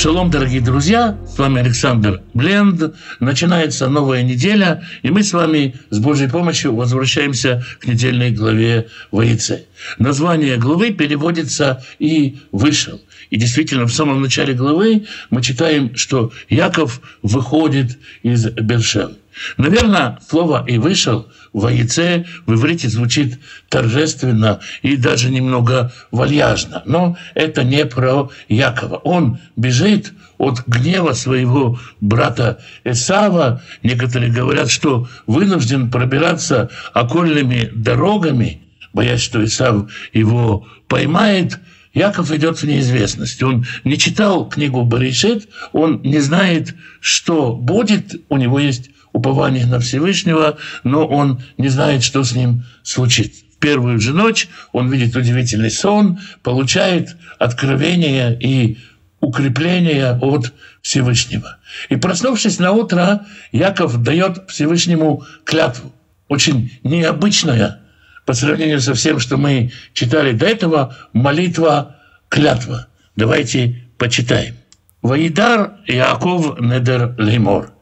Шалом, дорогие друзья, с вами Александр Бленд. Начинается новая неделя, и мы с вами с Божьей помощью возвращаемся к недельной главе Воице. Название главы переводится «и вышел». И действительно, в самом начале главы мы читаем, что Яков выходит из Бершевы. Наверное, слово «и вышел» в яйце в иврите звучит торжественно и даже немного вальяжно. Но это не про Якова. Он бежит от гнева своего брата Эсава. Некоторые говорят, что вынужден пробираться окольными дорогами, боясь, что Исав его поймает – Яков идет в неизвестность. Он не читал книгу Баришит, он не знает, что будет. У него есть упование на Всевышнего, но он не знает, что с ним случится. В первую же ночь он видит удивительный сон, получает откровение и укрепление от Всевышнего. И проснувшись на утро, Яков дает Всевышнему клятву, очень необычная по сравнению со всем, что мы читали до этого, молитва клятва. Давайте почитаем. Ваидар Яков Недер Леймор –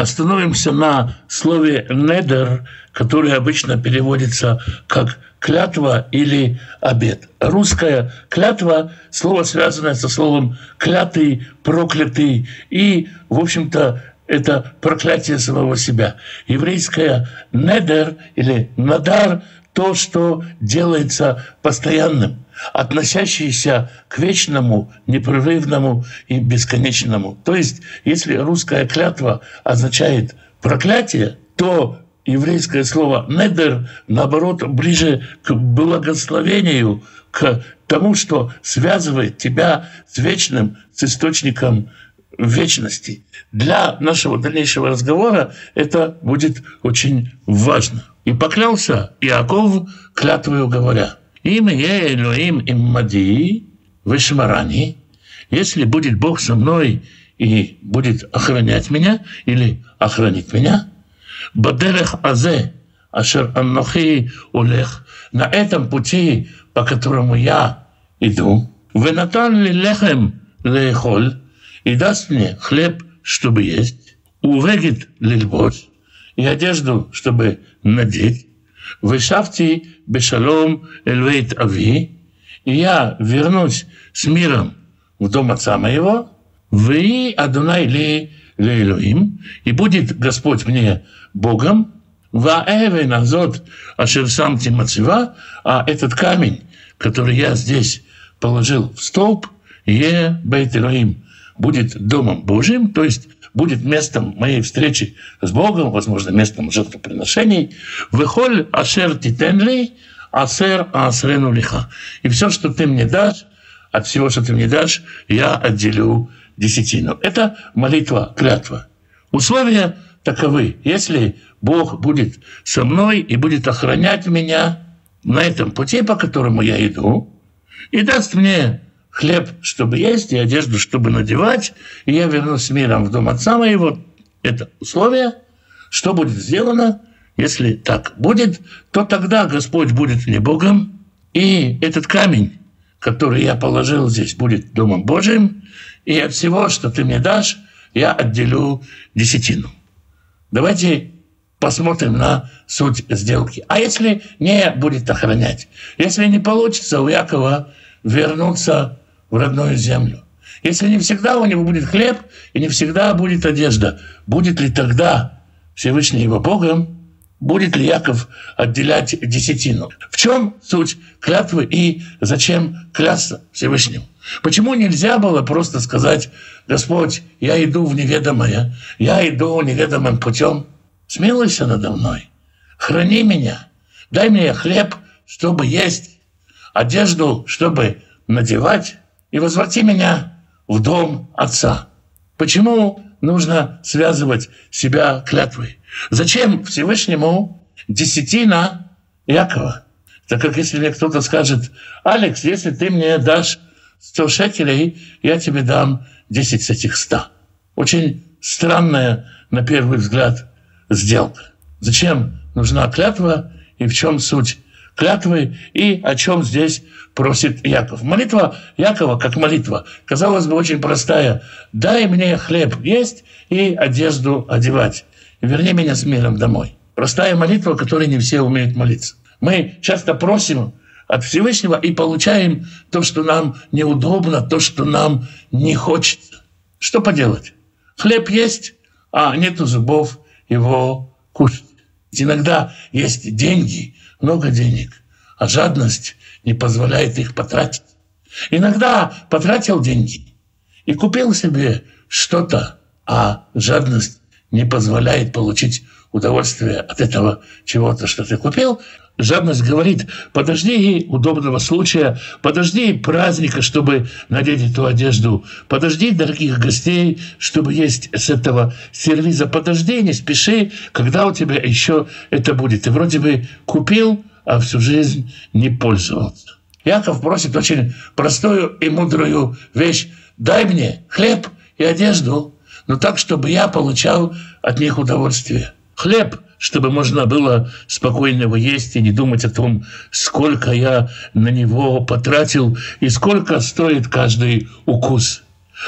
остановимся на слове «недер», которое обычно переводится как клятва или обет. Русская клятва – слово, связанное со словом «клятый», «проклятый» и, в общем-то, это проклятие самого себя. Еврейское «недер» или «надар» – то, что делается постоянным – относящиеся к вечному, непрерывному и бесконечному. То есть, если русская клятва означает проклятие, то еврейское слово «недер», наоборот, ближе к благословению, к тому, что связывает тебя с вечным, с источником вечности. Для нашего дальнейшего разговора это будет очень важно. И поклялся Иаков клятвою говоря – им я Элоим им мади, вышмарани, если будет Бог со мной и будет охранять меня или охранить меня, бадерех азе, ашер аннохи улех, на этом пути, по которому я иду, венатан ли лехем лехоль, и даст мне хлеб, чтобы есть, увегит лильбот, и одежду, чтобы надеть, «Вышавти бешалом эльвейт ави», и я вернусь с миром в дом отца моего, вы Адунай ли Лейлуим, и будет Господь мне Богом, Ваэвен азот ашер сам Тимацева, а этот камень, который я здесь положил в столб, е бейт будет домом Божьим, то есть будет местом моей встречи с Богом, возможно, местом жертвоприношений. Выхоль ашер титенли, асер асрену лиха. И все, что ты мне дашь, от всего, что ты мне дашь, я отделю десятину. Это молитва, клятва. Условия таковы. Если Бог будет со мной и будет охранять меня на этом пути, по которому я иду, и даст мне хлеб, чтобы есть, и одежду, чтобы надевать, и я вернусь миром в дом отца моего. Это условие. Что будет сделано? Если так будет, то тогда Господь будет мне Богом, и этот камень, который я положил здесь, будет Домом Божьим, и от всего, что ты мне дашь, я отделю десятину. Давайте посмотрим на суть сделки. А если не будет охранять? Если не получится у Якова вернуться в родную землю. Если не всегда у него будет хлеб и не всегда будет одежда, будет ли тогда Всевышний его Богом, будет ли Яков отделять десятину? В чем суть клятвы и зачем клясться Всевышнему? Почему нельзя было просто сказать, Господь, я иду в неведомое, я иду неведомым путем, смилуйся надо мной, храни меня, дай мне хлеб, чтобы есть, одежду, чтобы надевать, и возврати меня в дом отца. Почему нужно связывать себя клятвой? Зачем Всевышнему десятина Якова? Так как если мне кто-то скажет, Алекс, если ты мне дашь 100 шекелей, я тебе дам 10 с этих 100. Очень странная, на первый взгляд, сделка. Зачем нужна клятва и в чем суть клятвы и о чем здесь просит Яков. Молитва Якова, как молитва, казалось бы, очень простая. «Дай мне хлеб есть и одежду одевать. Верни меня с миром домой». Простая молитва, которой не все умеют молиться. Мы часто просим от Всевышнего и получаем то, что нам неудобно, то, что нам не хочется. Что поделать? Хлеб есть, а нету зубов его кушать. Иногда есть деньги, много денег, а жадность не позволяет их потратить. Иногда потратил деньги и купил себе что-то, а жадность не позволяет получить удовольствие от этого чего-то, что ты купил. Жадность говорит, подожди удобного случая, подожди праздника, чтобы надеть эту одежду, подожди дорогих гостей, чтобы есть с этого сервиза, подожди, не спеши, когда у тебя еще это будет. Ты вроде бы купил, а всю жизнь не пользовался. Яков просит очень простую и мудрую вещь. Дай мне хлеб и одежду, но так, чтобы я получал от них удовольствие. Хлеб, чтобы можно было спокойно его есть и не думать о том, сколько я на него потратил и сколько стоит каждый укус.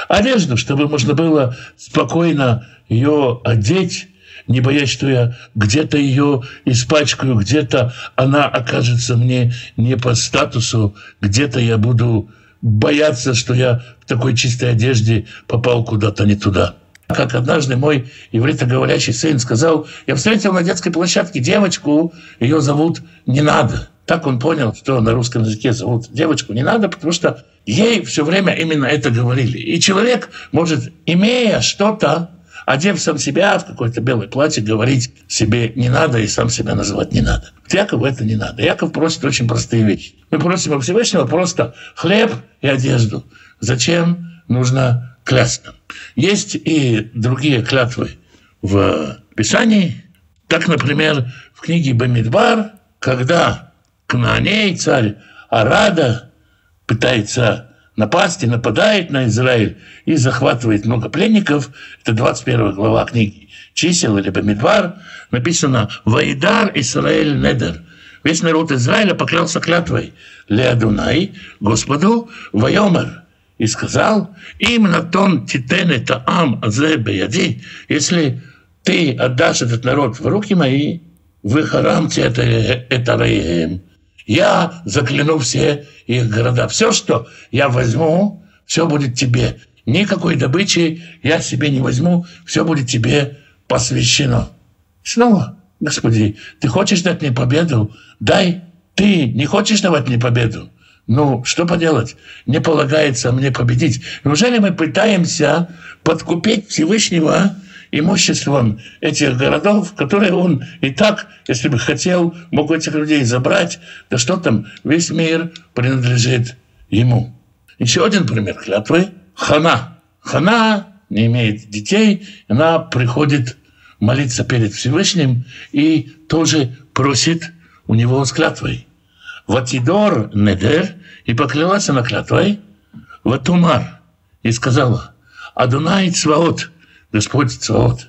Одежду, чтобы можно было спокойно ее одеть не боясь, что я где-то ее испачкаю, где-то она окажется мне не по статусу, где-то я буду бояться, что я в такой чистой одежде попал куда-то не туда. Как однажды мой ивритоговорящий сын сказал, я встретил на детской площадке девочку, ее зовут «Не надо». Так он понял, что на русском языке зовут девочку «Не надо», потому что ей все время именно это говорили. И человек может, имея что-то, одев сам себя в какое-то белое платье, говорить себе не надо и сам себя называть не надо. Якову это не надо. Яков просит очень простые вещи. Мы просим у Всевышнего просто хлеб и одежду. Зачем нужно клясться? Есть и другие клятвы в Писании. Так, например, в книге Бамидбар, когда Кнааней, царь Арада, пытается напасть и нападает на Израиль и захватывает много пленников. Это 21 глава книги «Чисел» или «Бамидвар». Написано «Ваидар Исраэль Недер». Весь народ Израиля поклялся клятвой «Леадунай, Господу, Вайомер». И сказал «Им натон титен это ам азе бияди». Если ты отдашь этот народ в руки мои, вы харамте это, это я закляну все их города. Все, что я возьму, все будет тебе. Никакой добычи я себе не возьму, все будет тебе посвящено. Снова, Господи, ты хочешь дать мне победу? Дай. Ты не хочешь давать мне победу? Ну, что поделать? Не полагается мне победить. Неужели мы пытаемся подкупить Всевышнего имуществом этих городов, которые он и так, если бы хотел, мог этих людей забрать. Да что там, весь мир принадлежит ему. Еще один пример клятвы. Хана. Хана не имеет детей, она приходит молиться перед Всевышним и тоже просит у него с клятвой. Ватидор недер, и поклялась она клятвой, Ватумар, и сказала, Адунай Цваот, Господь Цваот.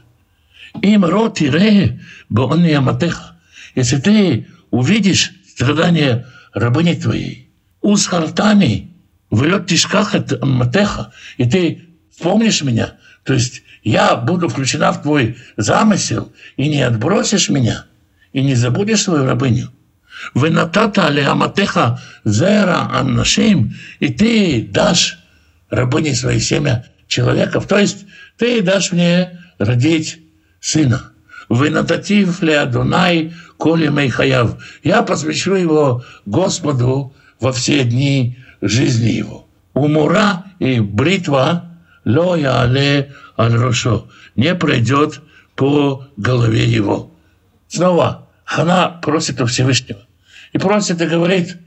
Им рот и ре, бонни аматеха. Если ты увидишь страдания рабыни твоей, узхартами, влет тишках от аматеха, и ты вспомнишь меня, то есть я буду включена в твой замысел, и не отбросишь меня, и не забудешь свою рабыню. Венатата аматеха зера аннашим, и ты дашь рабыне свои семя человеков. То есть ты дашь мне родить сына. Вынататив ли Адунай, коли Мейхаяв. Я посвящу его Господу во все дни жизни его. Умура и бритва лоя але аль не пройдет по голове его. Снова Хана просит у Всевышнего. И просит и говорит,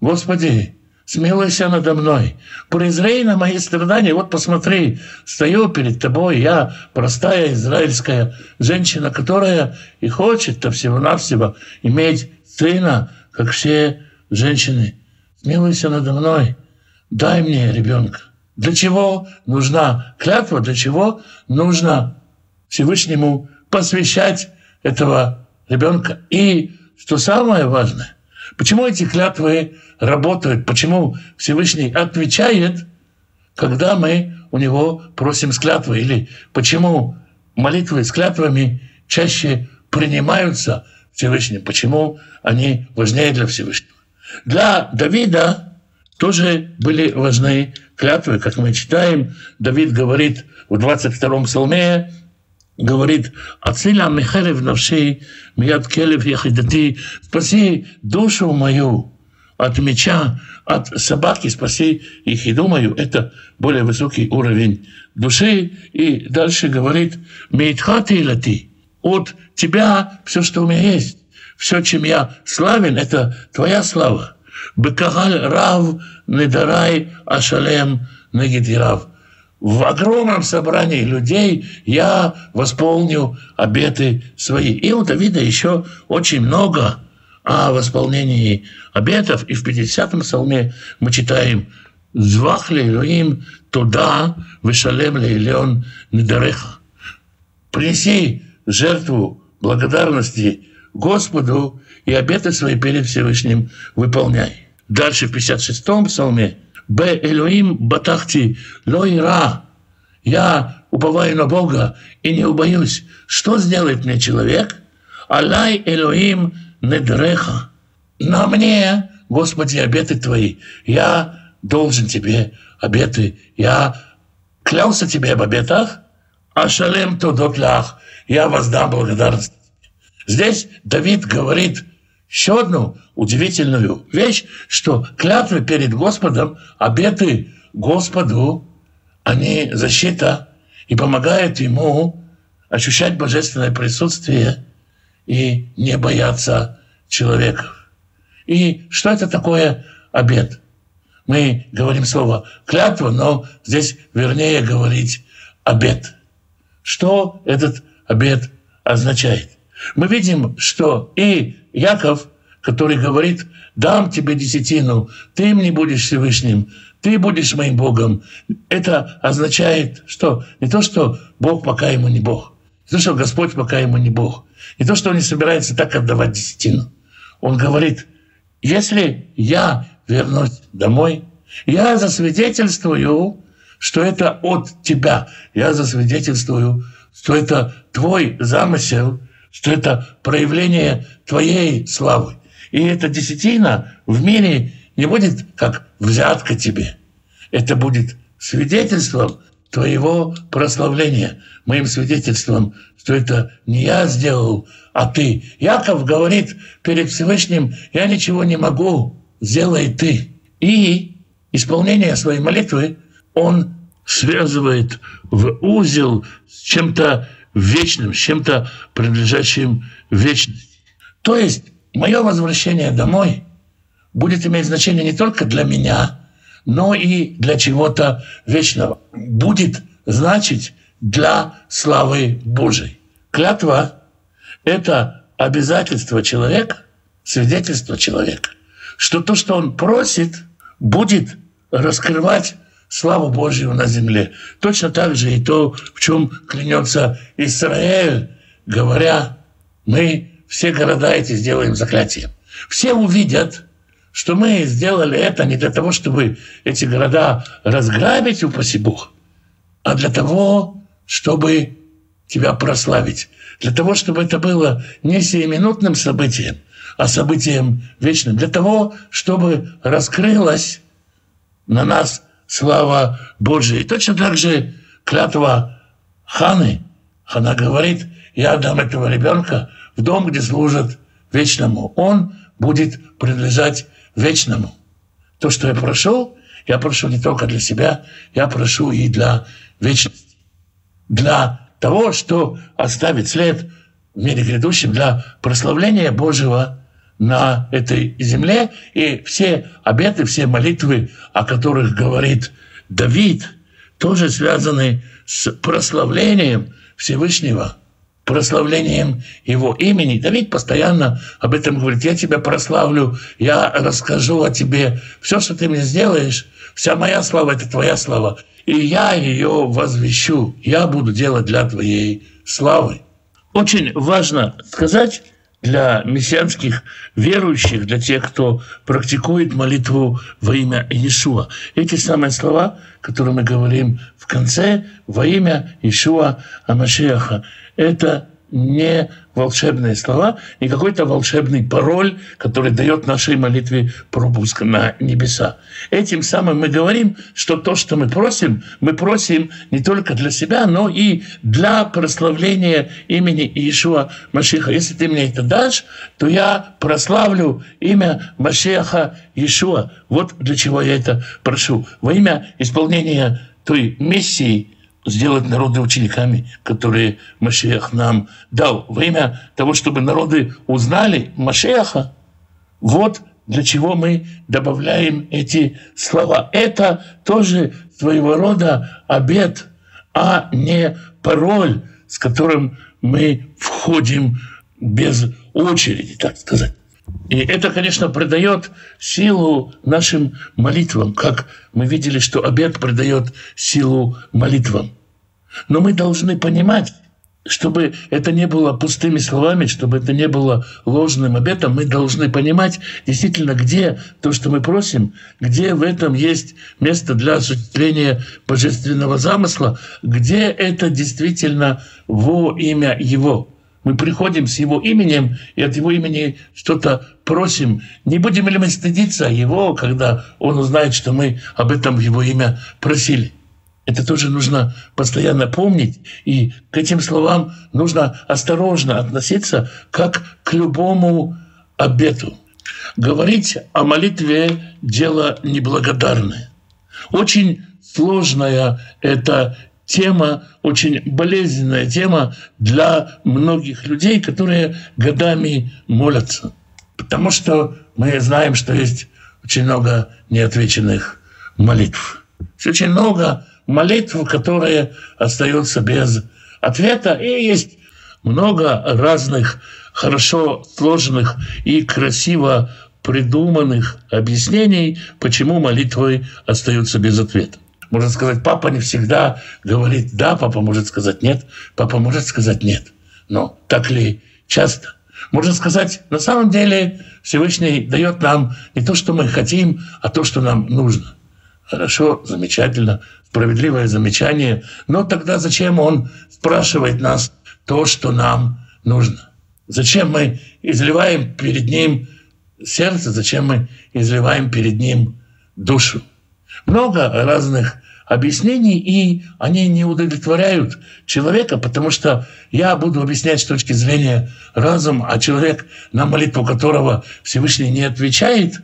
Господи, смилуйся надо мной, презрей на мои страдания. Вот посмотри, стою перед тобой, я простая израильская женщина, которая и хочет-то всего-навсего иметь сына, как все женщины. Смилуйся надо мной, дай мне ребенка. Для чего нужна клятва, для чего нужно Всевышнему посвящать этого ребенка. И, что самое важное, Почему эти клятвы работают? Почему Всевышний отвечает, когда мы у него просим с клятвы? Или почему молитвы с клятвами чаще принимаются Всевышним? Почему они важнее для Всевышнего? Для Давида тоже были важны клятвы, как мы читаем. Давид говорит в 22-м псалме, говорит, «Ациля михерев навшей, мияд келев яхидати, спаси душу мою от меча, от собаки, спаси их и думаю, это более высокий уровень души. И дальше говорит, «Мейтхати лати, от тебя все, что у меня есть, все, чем я славен, это твоя слава. Бекагаль рав недарай ашалем негидирав в огромном собрании людей я восполню обеты свои. И у Давида еще очень много о восполнении обетов. И в 50-м псалме мы читаем «Звах им туда вышалем лейлен недареха». Принеси жертву благодарности Господу и обеты свои перед Всевышним выполняй. Дальше в 56-м псалме – Б. Элоим батахти лоира. Я уповаю на Бога и не убоюсь. Что сделает мне человек? Алай Элоим недреха. На мне, Господи, обеты Твои. Я должен Тебе обеты. Я клялся Тебе об обетах, а шалем тодотлях. Я воздам благодарность. Здесь Давид говорит – еще одну удивительную вещь, что клятвы перед Господом, обеты Господу, они защита и помогают ему ощущать божественное присутствие и не бояться человеков. И что это такое обет? Мы говорим слово клятва, но здесь вернее говорить обет. Что этот обет означает? Мы видим, что и Яков, который говорит, дам тебе десятину, ты мне будешь Всевышним, ты будешь моим Богом. Это означает, что не то, что Бог пока ему не Бог, не то, что Господь пока ему не Бог, не то, что он не собирается так отдавать десятину. Он говорит, если я вернусь домой, я засвидетельствую, что это от тебя. Я засвидетельствую, что это твой замысел – что это проявление твоей славы. И эта десятина в мире не будет как взятка тебе. Это будет свидетельством твоего прославления, моим свидетельством, что это не я сделал, а ты. Яков говорит перед Всевышним, я ничего не могу, сделай ты. И исполнение своей молитвы он связывает в узел с чем-то вечным, с чем-то принадлежащим вечности. То есть мое возвращение домой будет иметь значение не только для меня, но и для чего-то вечного. Будет значить для славы Божией. Клятва – это обязательство человека, свидетельство человека, что то, что он просит, будет раскрывать славу Божью на земле. Точно так же и то, в чем клянется Израиль, говоря, мы все города эти сделаем заклятием. Все увидят, что мы сделали это не для того, чтобы эти города разграбить, упаси Бог, а для того, чтобы тебя прославить. Для того, чтобы это было не сиюминутным событием, а событием вечным. Для того, чтобы раскрылась на нас слава Божия. Точно так же клятва Ханы. Хана говорит, я дам этого ребенка в дом, где служат вечному. Он будет принадлежать вечному. То, что я прошу, я прошу не только для себя, я прошу и для вечности. Для того, что оставит след в мире грядущем, для прославления Божьего на этой земле, и все обеты, все молитвы, о которых говорит Давид, тоже связаны с прославлением Всевышнего, прославлением Его имени. Давид постоянно об этом говорит. Я тебя прославлю, я расскажу о тебе. Все, что ты мне сделаешь, вся моя слава – это твоя слава. И я ее возвещу. Я буду делать для твоей славы. Очень важно сказать, для мессианских верующих, для тех, кто практикует молитву во имя Иешуа. Эти самые слова, которые мы говорим в конце, во имя Иешуа Амашеха, это не волшебные слова, не какой-то волшебный пароль, который дает нашей молитве пропуск на небеса. Этим самым мы говорим, что то, что мы просим, мы просим не только для себя, но и для прославления имени Иешуа Машиха. Если ты мне это дашь, то я прославлю имя Машеха Иешуа. Вот для чего я это прошу. Во имя исполнения той миссии, сделать народы учениками, которые Машех нам дал. Во имя того, чтобы народы узнали Машеха, вот для чего мы добавляем эти слова. Это тоже своего рода обед, а не пароль, с которым мы входим без очереди, так сказать. И это, конечно, придает силу нашим молитвам, как мы видели, что обед придает силу молитвам. Но мы должны понимать, чтобы это не было пустыми словами, чтобы это не было ложным обетом, мы должны понимать действительно, где то, что мы просим, где в этом есть место для осуществления божественного замысла, где это действительно во имя Его. Мы приходим с Его именем и от Его имени что-то просим. Не будем ли мы стыдиться Его, когда Он узнает, что мы об этом Его имя просили? Это тоже нужно постоянно помнить, и к этим словам нужно осторожно относиться, как к любому обету. Говорить о молитве – дело неблагодарное. Очень сложная эта тема, очень болезненная тема для многих людей, которые годами молятся. Потому что мы знаем, что есть очень много неотвеченных молитв. Очень много молитв, которые остаются без ответа. И есть много разных хорошо сложенных и красиво придуманных объяснений, почему молитвы остаются без ответа. Можно сказать, папа не всегда говорит «да», папа может сказать «нет», папа может сказать «нет». Но так ли часто? Можно сказать, на самом деле Всевышний дает нам не то, что мы хотим, а то, что нам нужно. Хорошо, замечательно, справедливое замечание. Но тогда зачем он спрашивает нас то, что нам нужно? Зачем мы изливаем перед ним сердце, зачем мы изливаем перед ним душу? Много разных объяснений, и они не удовлетворяют человека, потому что я буду объяснять с точки зрения разума, а человек, на молитву которого Всевышний не отвечает,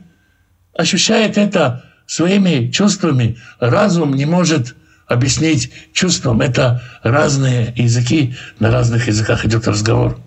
ощущает это своими чувствами. Разум не может объяснить чувствам. Это разные языки, на разных языках идет разговор.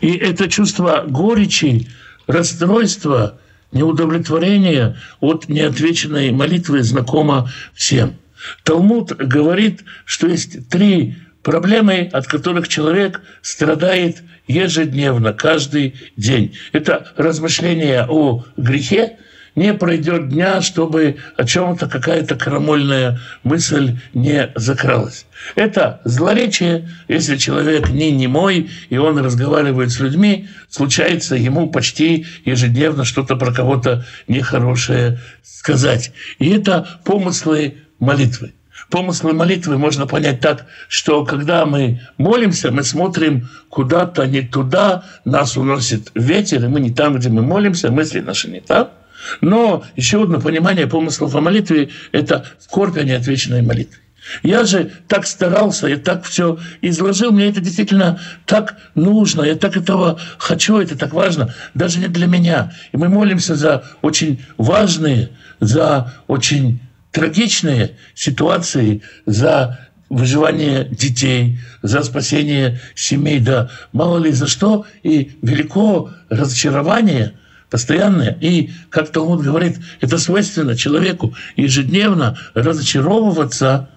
И это чувство горечи, расстройства, неудовлетворения от неотвеченной молитвы знакомо всем. Талмуд говорит, что есть три проблемы, от которых человек страдает ежедневно, каждый день. Это размышление о грехе, не пройдет дня, чтобы о чем-то какая-то крамольная мысль не закралась. Это злоречие, если человек не немой, и он разговаривает с людьми, случается ему почти ежедневно что-то про кого-то нехорошее сказать. И это помыслы молитвы. Помыслы молитвы можно понять так, что когда мы молимся, мы смотрим куда-то не туда, нас уносит ветер, и мы не там, где мы молимся, мысли наши не там – но еще одно понимание помыслов о молитве – это скорбь о неотвеченной молитве. Я же так старался, я так все изложил, мне это действительно так нужно, я так этого хочу, это так важно, даже не для меня. И мы молимся за очень важные, за очень трагичные ситуации, за выживание детей, за спасение семей, да мало ли за что, и велико разочарование – постоянное. И, как Талмуд говорит, это свойственно человеку ежедневно разочаровываться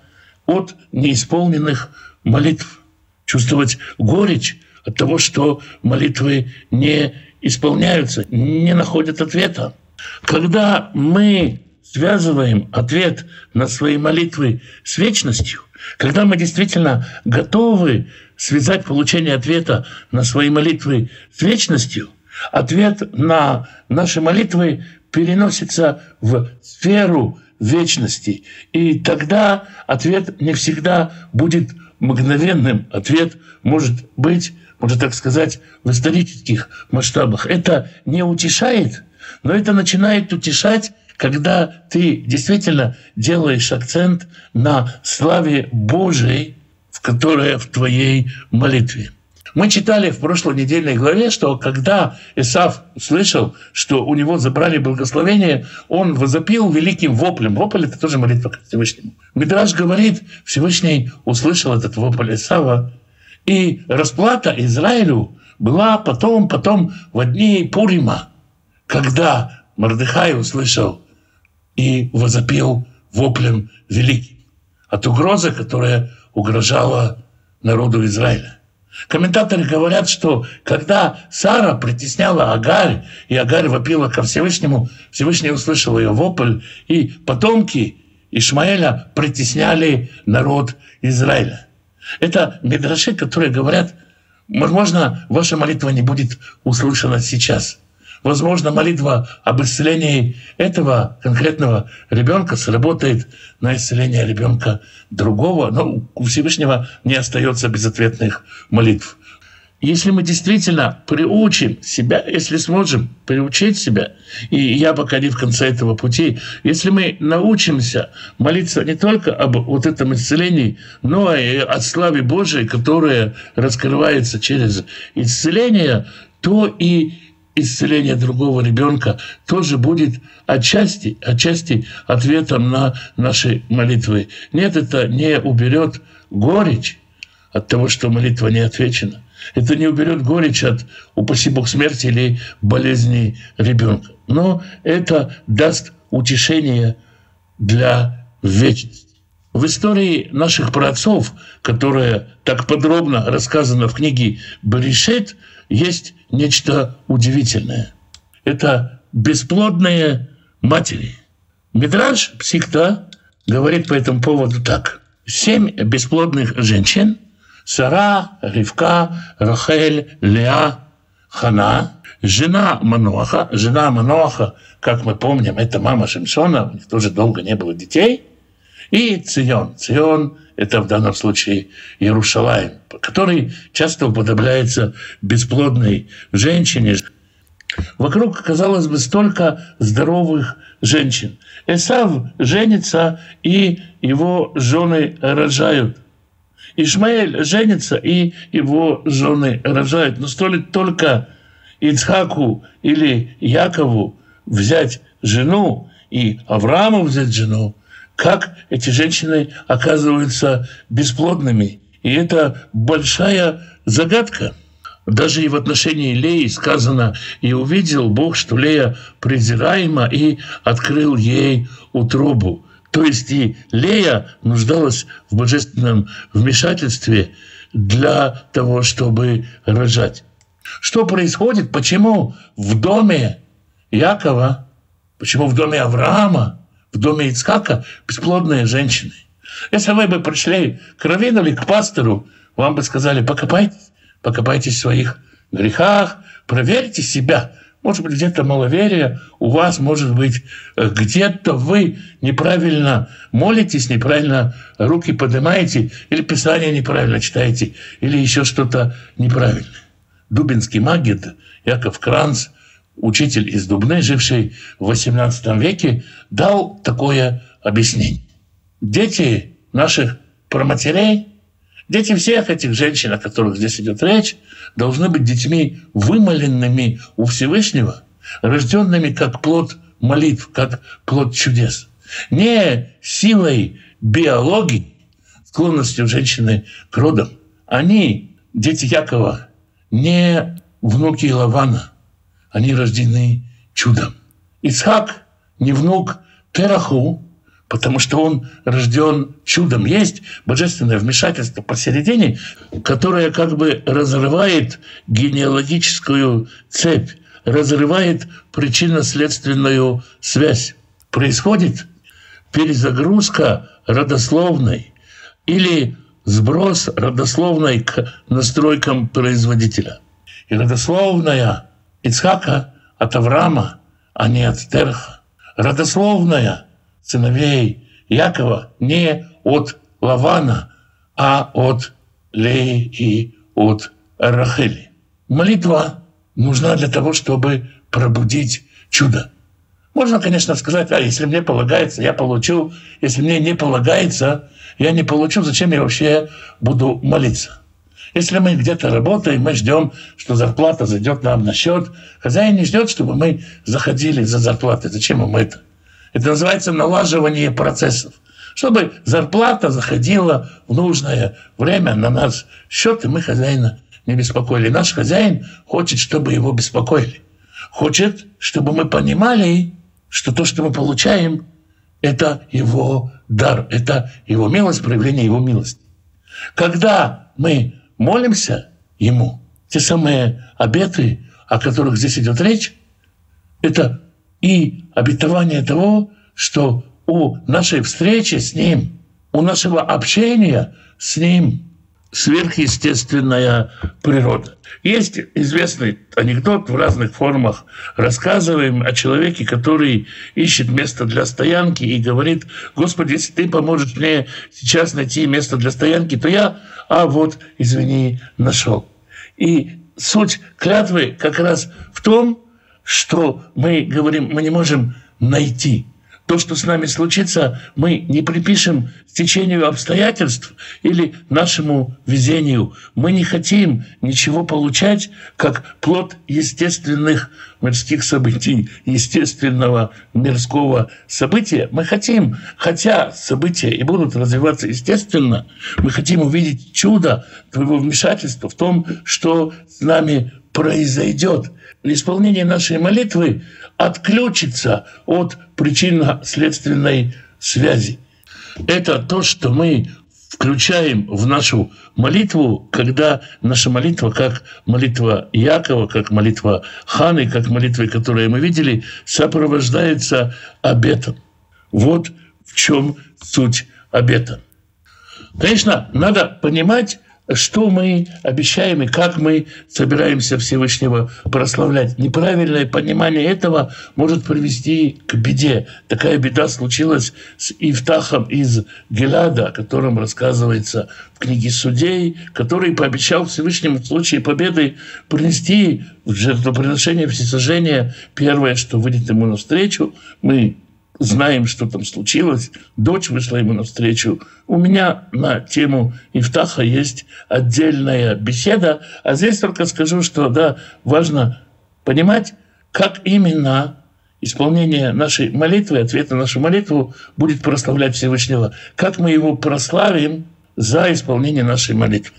от неисполненных молитв, чувствовать горечь от того, что молитвы не исполняются, не находят ответа. Когда мы связываем ответ на свои молитвы с вечностью, когда мы действительно готовы связать получение ответа на свои молитвы с вечностью, ответ на наши молитвы переносится в сферу вечности. И тогда ответ не всегда будет мгновенным. Ответ может быть, можно так сказать, в исторических масштабах. Это не утешает, но это начинает утешать когда ты действительно делаешь акцент на славе Божией, которая в твоей молитве. Мы читали в прошлой недельной главе, что когда Исав услышал, что у него забрали благословение, он возопил великим воплем. Вопль – это тоже молитва к Всевышнему. Мидраж говорит, Всевышний услышал этот вопль Исава, и расплата Израилю была потом, потом в дни Пурима, когда Мордыхай услышал и возопил воплем великим от угрозы, которая угрожала народу Израиля. Комментаторы говорят, что когда Сара притесняла Агарь, и Агарь вопила ко Всевышнему, Всевышний услышал ее вопль, и потомки Ишмаэля притесняли народ Израиля. Это медраши, которые говорят, возможно, ваша молитва не будет услышана сейчас – Возможно, молитва об исцелении этого конкретного ребенка сработает на исцеление ребенка другого, но у Всевышнего не остается безответных молитв. Если мы действительно приучим себя, если сможем приучить себя, и я пока не в конце этого пути, если мы научимся молиться не только об вот этом исцелении, но и о славе Божией, которая раскрывается через исцеление, то и исцеление другого ребенка тоже будет отчасти, отчасти ответом на наши молитвы. Нет, это не уберет горечь от того, что молитва не отвечена. Это не уберет горечь от, упаси Бог, смерти или болезни ребенка. Но это даст утешение для вечности. В истории наших праотцов, которая так подробно рассказана в книге «Берешет», есть нечто удивительное. Это бесплодные матери. Мидраж Психта говорит по этому поводу так. Семь бесплодных женщин – Сара, Ривка, Рахель, Леа, Хана, жена Маноаха. Жена Маноаха, как мы помним, это мама Шимшона, у них тоже долго не было детей. И Цион. Цион это в данном случае Иерушалаем, который часто уподобляется бесплодной женщине. Вокруг, казалось бы, столько здоровых женщин. Эсав женится, и его жены рожают. Ишмаэль женится, и его жены рожают. Но стоит только Ицхаку или Якову взять жену, и Аврааму взять жену, как эти женщины оказываются бесплодными. И это большая загадка. Даже и в отношении Леи сказано, «И увидел Бог, что Лея презираема, и открыл ей утробу». То есть и Лея нуждалась в божественном вмешательстве для того, чтобы рожать. Что происходит? Почему в доме Якова, почему в доме Авраама в доме Ицкака бесплодные женщины. Если вы бы пришли к раввину или к пастору, вам бы сказали, покопайтесь, покопайтесь в своих грехах, проверьте себя. Может быть, где-то маловерие у вас, может быть, где-то вы неправильно молитесь, неправильно руки поднимаете, или Писание неправильно читаете, или еще что-то неправильное. Дубинский магит Яков Кранц – учитель из Дубны, живший в XVIII веке, дал такое объяснение. Дети наших проматерей, дети всех этих женщин, о которых здесь идет речь, должны быть детьми вымоленными у Всевышнего, рожденными как плод молитв, как плод чудес. Не силой биологии, склонностью женщины к родам. Они, дети Якова, не внуки Лавана – они рождены чудом. Исхак не внук Тераху, потому что он рожден чудом. Есть божественное вмешательство посередине, которое как бы разрывает генеалогическую цепь, разрывает причинно-следственную связь. Происходит перезагрузка родословной или сброс родословной к настройкам производителя. И родословная Ицхака от Авраама, а не от Терха. Родословная сыновей Якова не от Лавана, а от Леи и от Рахели. Молитва нужна для того, чтобы пробудить чудо. Можно, конечно, сказать, а если мне полагается, я получу. Если мне не полагается, я не получу. Зачем я вообще буду молиться? Если мы где-то работаем, мы ждем, что зарплата зайдет нам на счет. Хозяин не ждет, чтобы мы заходили за зарплатой. Зачем ему это? Это называется налаживание процессов. Чтобы зарплата заходила в нужное время на наш счет, и мы хозяина не беспокоили. Наш хозяин хочет, чтобы его беспокоили. Хочет, чтобы мы понимали, что то, что мы получаем, это его дар, это его милость, проявление его милости. Когда мы молимся ему, те самые обеты, о которых здесь идет речь, это и обетование того, что у нашей встречи с ним, у нашего общения с ним сверхъестественная природа. Есть известный анекдот в разных формах. Рассказываем о человеке, который ищет место для стоянки и говорит, Господи, если ты поможешь мне сейчас найти место для стоянки, то я, а вот, извини, нашел. И суть клятвы как раз в том, что мы говорим, мы не можем найти то, что с нами случится, мы не припишем течению обстоятельств или нашему везению. Мы не хотим ничего получать как плод естественных мирских событий, естественного мирского события. Мы хотим, хотя события и будут развиваться естественно, мы хотим увидеть чудо твоего вмешательства в том, что с нами произойдет. Исполнение нашей молитвы отключится от причинно-следственной связи. Это то, что мы включаем в нашу молитву, когда наша молитва, как молитва Якова, как молитва Ханы, как молитва, которую мы видели, сопровождается обетом. Вот в чем суть обета. Конечно, надо понимать, что мы обещаем и как мы собираемся Всевышнего прославлять. Неправильное понимание этого может привести к беде. Такая беда случилась с Ифтахом из Гелада, о котором рассказывается в книге судей, который пообещал Всевышнему в случае победы принести в жертвоприношение всесожжения первое, что выйдет ему навстречу. Мы знаем, что там случилось. Дочь вышла ему навстречу. У меня на тему Ифтаха есть отдельная беседа. А здесь только скажу, что да, важно понимать, как именно исполнение нашей молитвы, ответ на нашу молитву будет прославлять Всевышнего. Как мы его прославим за исполнение нашей молитвы.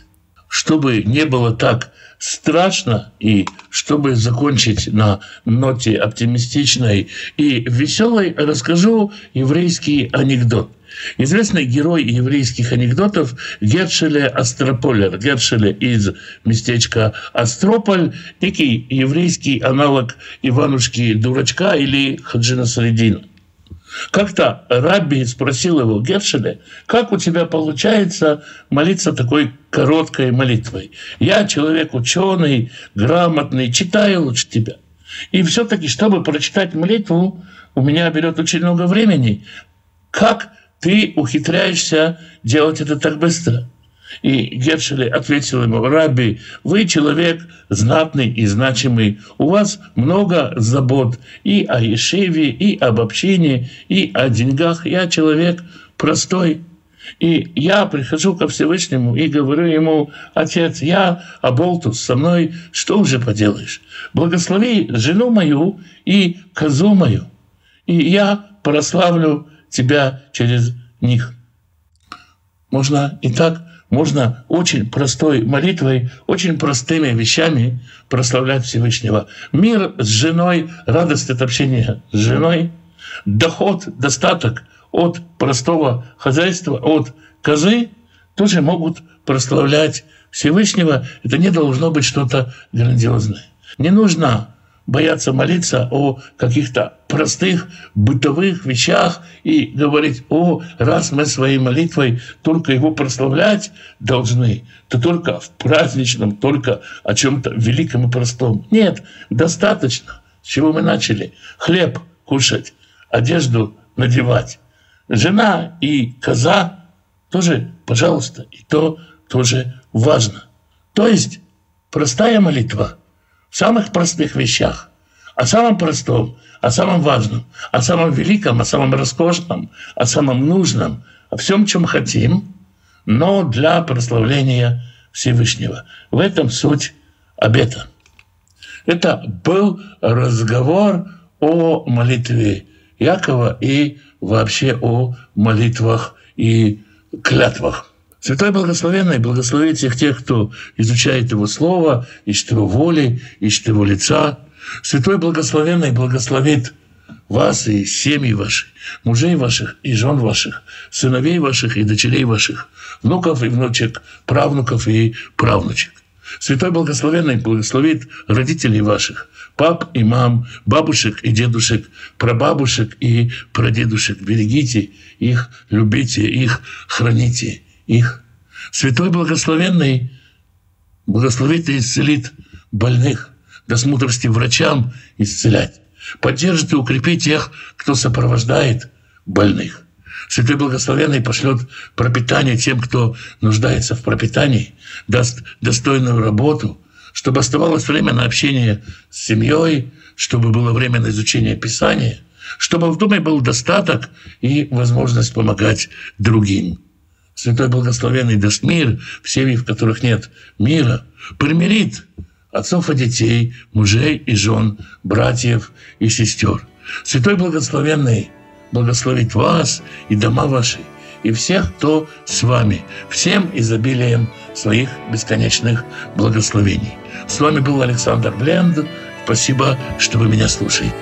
Чтобы не было так страшно, и чтобы закончить на ноте оптимистичной и веселой, расскажу еврейский анекдот. Известный герой еврейских анекдотов Гершеля Астрополер. Гершеля из местечка Астрополь, некий еврейский аналог Иванушки Дурачка или Хаджина Средина. Как-то Рабби спросил его, Гершеля, как у тебя получается молиться такой короткой молитвой? Я человек ученый, грамотный, читаю лучше тебя. И все-таки, чтобы прочитать молитву, у меня берет очень много времени. Как ты ухитряешься делать это так быстро? И Гершели ответил ему, «Раби, вы человек знатный и значимый, у вас много забот и о Ешеве, и об общине, и о деньгах. Я человек простой, и я прихожу ко Всевышнему и говорю ему, «Отец, я оболтус, со мной что уже поделаешь? Благослови жену мою и козу мою, и я прославлю тебя через них». Можно и так можно очень простой молитвой, очень простыми вещами прославлять Всевышнего. Мир с женой, радость от общения с женой, доход, достаток от простого хозяйства, от козы, тоже могут прославлять Всевышнего. Это не должно быть что-то грандиозное. Не нужно боятся молиться о каких-то простых бытовых вещах и говорить, о, раз мы своей молитвой только его прославлять должны, то только в праздничном, только о чем-то великом и простом. Нет, достаточно. С чего мы начали? Хлеб кушать, одежду надевать. Жена и коза тоже, пожалуйста, и то тоже важно. То есть простая молитва в самых простых вещах, о самом простом, о самом важном, о самом великом, о самом роскошном, о самом нужном, о всем, чем хотим, но для прославления Всевышнего. В этом суть обета. Это был разговор о молитве Якова и вообще о молитвах и клятвах. Святой Благословенный благословит всех тех, кто изучает Его Слово, ищет Его воли, ищет Его лица. Святой Благословенный благословит вас и семьи ваши, мужей ваших и жен ваших, сыновей ваших и дочерей ваших, внуков и внучек, правнуков и правнучек. Святой Благословенный благословит родителей ваших, пап и мам, бабушек и дедушек, прабабушек и прадедушек. Берегите их, любите их, храните их. Святой Благословенный благословит и исцелит больных, даст мудрости врачам исцелять, поддержит и укрепит тех, кто сопровождает больных. Святой Благословенный пошлет пропитание тем, кто нуждается в пропитании, даст достойную работу, чтобы оставалось время на общение с семьей, чтобы было время на изучение Писания, чтобы в доме был достаток и возможность помогать другим. Святой Благословенный даст мир в семьи, в которых нет мира, примирит отцов и детей, мужей и жен, братьев и сестер. Святой Благословенный благословит вас и дома ваши, и всех, кто с вами, всем изобилием своих бесконечных благословений. С вами был Александр Бленд. Спасибо, что вы меня слушаете.